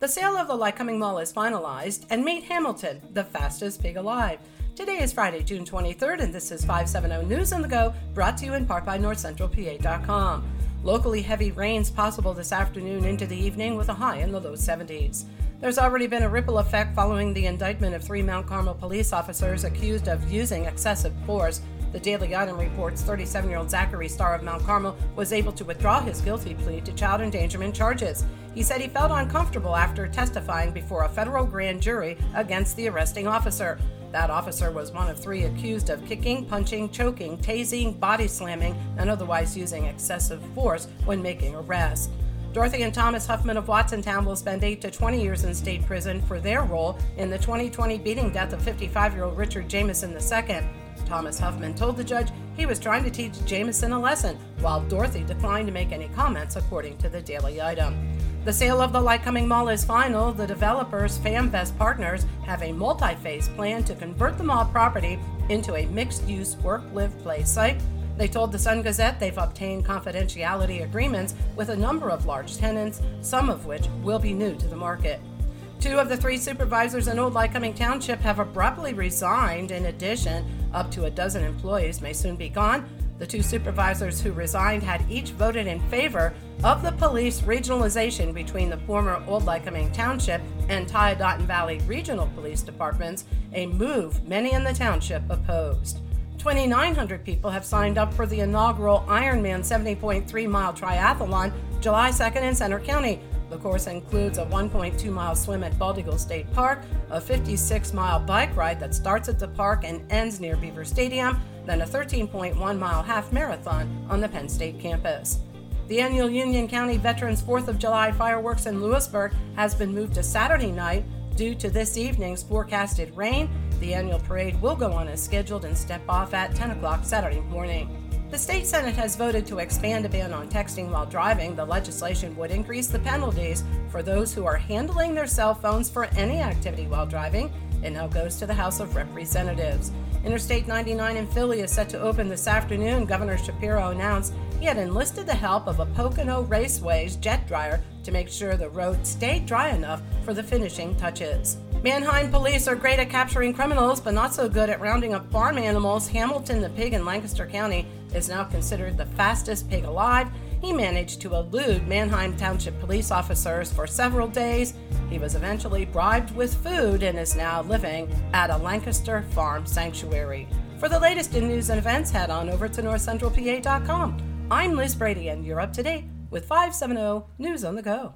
The sale of the Lycoming Mall is finalized, and meet Hamilton, the fastest pig alive. Today is Friday, June 23rd, and this is 570 News on the Go, brought to you in part by NorthCentralPA.com. Locally heavy rains possible this afternoon into the evening with a high in the low 70s. There's already been a ripple effect following the indictment of three Mount Carmel police officers accused of using excessive force the Daily Item reports 37 year old Zachary Starr of Mount Carmel was able to withdraw his guilty plea to child endangerment charges. He said he felt uncomfortable after testifying before a federal grand jury against the arresting officer. That officer was one of three accused of kicking, punching, choking, tasing, body slamming, and otherwise using excessive force when making arrests. Dorothy and Thomas Huffman of Watsontown will spend 8 to 20 years in state prison for their role in the 2020 beating death of 55 year old Richard Jamison II. Thomas Huffman told the judge he was trying to teach Jamison a lesson, while Dorothy declined to make any comments, according to the Daily Item. The sale of the Lycoming Mall is final. The developers, FamVest Partners, have a multi phase plan to convert the mall property into a mixed use work live play site. They told the Sun Gazette they've obtained confidentiality agreements with a number of large tenants, some of which will be new to the market. Two of the three supervisors in Old Lycoming Township have abruptly resigned. In addition, up to a dozen employees may soon be gone. The two supervisors who resigned had each voted in favor of the police regionalization between the former Old Lycoming Township and Tiadaghton Valley Regional Police Departments, a move many in the township opposed. 2,900 people have signed up for the inaugural Ironman 70.3 mile triathlon July 2nd in Centre County. The course includes a 1.2 mile swim at Bald Eagle State Park, a 56 mile bike ride that starts at the park and ends near Beaver Stadium, then a 13.1 mile half marathon on the Penn State campus. The annual Union County Veterans 4th of July fireworks in Lewisburg has been moved to Saturday night due to this evening's forecasted rain. The annual parade will go on as scheduled and step off at 10 o'clock Saturday morning. The state Senate has voted to expand a ban on texting while driving. The legislation would increase the penalties for those who are handling their cell phones for any activity while driving. It now goes to the House of Representatives. Interstate 99 in Philly is set to open this afternoon. Governor Shapiro announced he had enlisted the help of a Pocono Raceway's jet dryer to make sure the road stayed dry enough for the finishing touches. Manheim police are great at capturing criminals, but not so good at rounding up farm animals. Hamilton, the pig in Lancaster County, is now considered the fastest pig alive. He managed to elude Manheim Township police officers for several days. He was eventually bribed with food and is now living at a Lancaster farm sanctuary. For the latest in news and events, head on over to northcentralpa.com. I'm Liz Brady, and you're up to date with 570 News on the Go.